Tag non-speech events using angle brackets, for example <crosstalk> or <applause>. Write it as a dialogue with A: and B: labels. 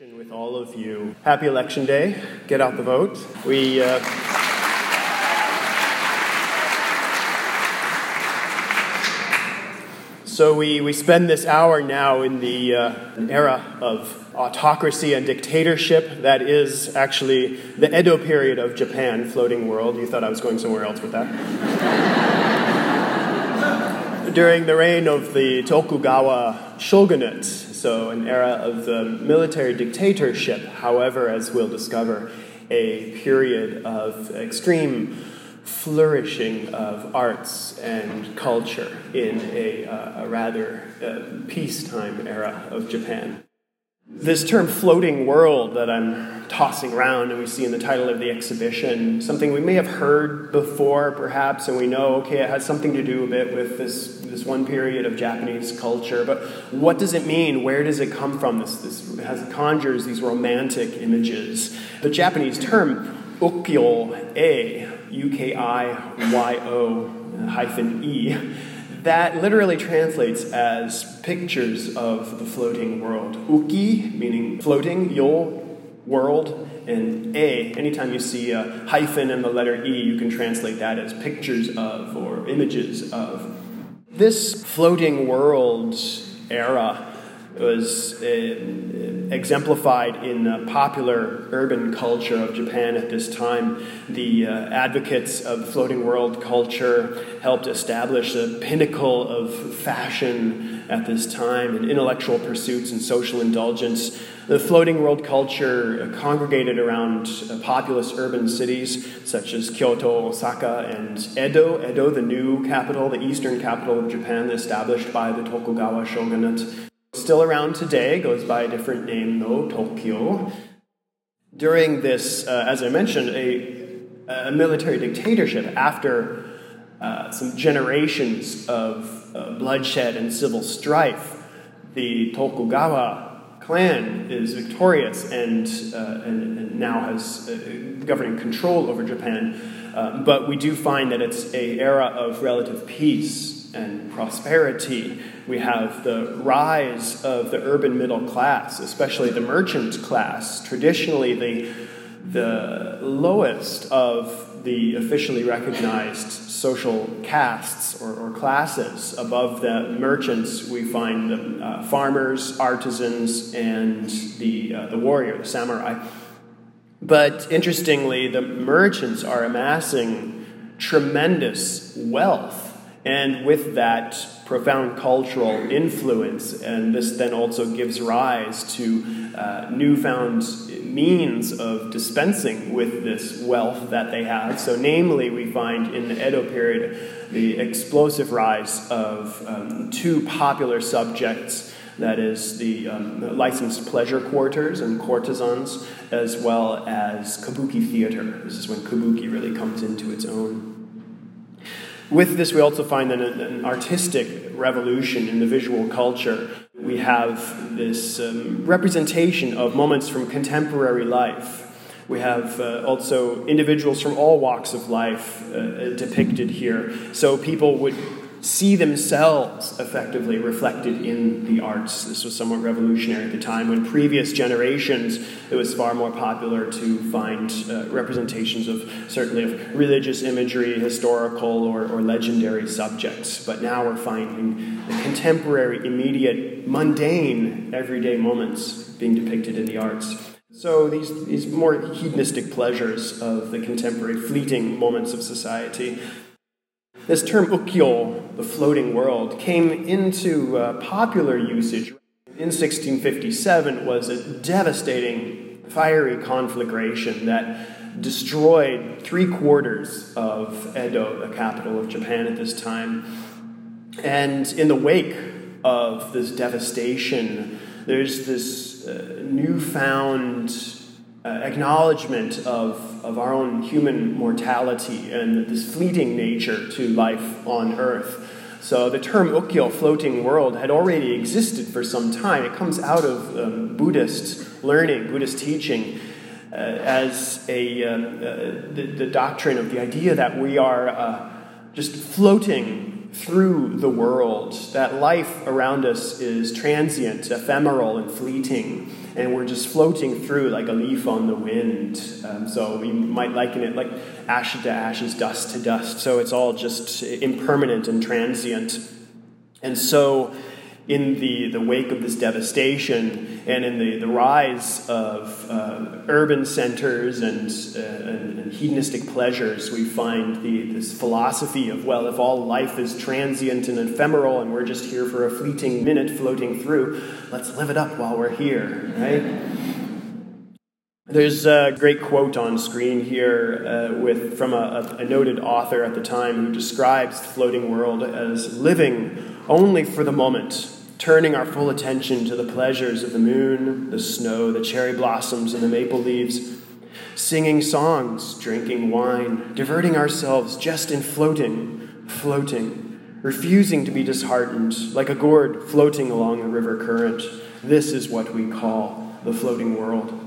A: With all of you, happy election day. Get out the vote. We. Uh, so we, we spend this hour now in the uh, era of autocracy and dictatorship. That is actually the Edo period of Japan, floating world. You thought I was going somewhere else with that. <laughs> During the reign of the Tokugawa shogunate, so an era of the military dictatorship, however, as we'll discover, a period of extreme flourishing of arts and culture in a, uh, a rather uh, peacetime era of Japan. This term floating world that I'm tossing around and we see in the title of the exhibition, something we may have heard before perhaps, and we know, okay, it has something to do a bit with this, this one period of Japanese culture, but what does it mean? Where does it come from? This, this has, conjures these romantic images. The Japanese term ukiyo-e, U-K-I-Y-O hyphen E, that literally translates as pictures of the floating world. Uki, meaning floating, yo, world, and A, anytime you see a hyphen and the letter E, you can translate that as pictures of or images of. This floating world era was exemplified in the popular urban culture of Japan at this time. The uh, advocates of floating world culture helped establish the pinnacle of fashion at this time and intellectual pursuits and social indulgence. The floating world culture congregated around uh, populous urban cities such as Kyoto, Osaka, and Edo. Edo, the new capital, the eastern capital of Japan, established by the Tokugawa shogunate. Still around today, goes by a different name though, Tokyo. During this, uh, as I mentioned, a, a, military dictatorship after uh, some generations of uh, bloodshed and civil strife, the Tokugawa clan is victorious and, uh, and, and now has uh, governing control over Japan. Uh, but we do find that it's a era of relative peace and prosperity. We have the rise of the urban middle class, especially the merchant class, traditionally the, the lowest of the officially recognized social castes or, or classes. Above the merchants, we find the uh, farmers, artisans, and the, uh, the warrior, the samurai. But interestingly, the merchants are amassing tremendous wealth and with that profound cultural influence, and this then also gives rise to uh, newfound means of dispensing with this wealth that they have. So, namely, we find in the Edo period the explosive rise of um, two popular subjects that is the um, licensed pleasure quarters and courtesans, as well as kabuki theater. This is when kabuki really comes into its own. With this, we also find an, an artistic revolution in the visual culture. We have this um, representation of moments from contemporary life. We have uh, also individuals from all walks of life uh, depicted here. So people would see themselves effectively reflected in the arts. This was somewhat revolutionary at the time when previous generations it was far more popular to find uh, representations of certainly of religious imagery, historical or, or legendary subjects. But now we're finding the contemporary, immediate, mundane, everyday moments being depicted in the arts. So these, these more hedonistic pleasures of the contemporary fleeting moments of society this term ukiyo, the floating world, came into uh, popular usage in 1657 was a devastating fiery conflagration that destroyed three quarters of Edo, the capital of Japan at this time. And in the wake of this devastation, there's this uh, newfound uh, acknowledgement of, of our own human mortality and this fleeting nature to life on earth. So the term ukiyo, floating world, had already existed for some time. It comes out of um, Buddhist learning, Buddhist teaching, uh, as a, um, uh, the, the, doctrine of the idea that we are uh, just floating through the world, that life around us is transient, ephemeral, and fleeting and we're just floating through like a leaf on the wind. Um, so we might liken it like ashes to ashes, dust to dust. So it's all just impermanent and transient. And so in the, the wake of this devastation and in the, the rise of uh, urban centers and, uh, and, and, hedonistic pleasures, we find the, this philosophy of, well, if all life is transient and ephemeral and we're just here for a fleeting minute floating through, let's live it up while we're here, right? There's a great quote on screen here uh, with, from a, a noted author at the time who describes the floating world as living only for the moment, turning our full attention to the pleasures of the moon, the snow, the cherry blossoms, and the maple leaves, singing songs, drinking wine, diverting ourselves just in floating, floating, refusing to be disheartened, like a gourd floating along the river current. This is what we call the floating world.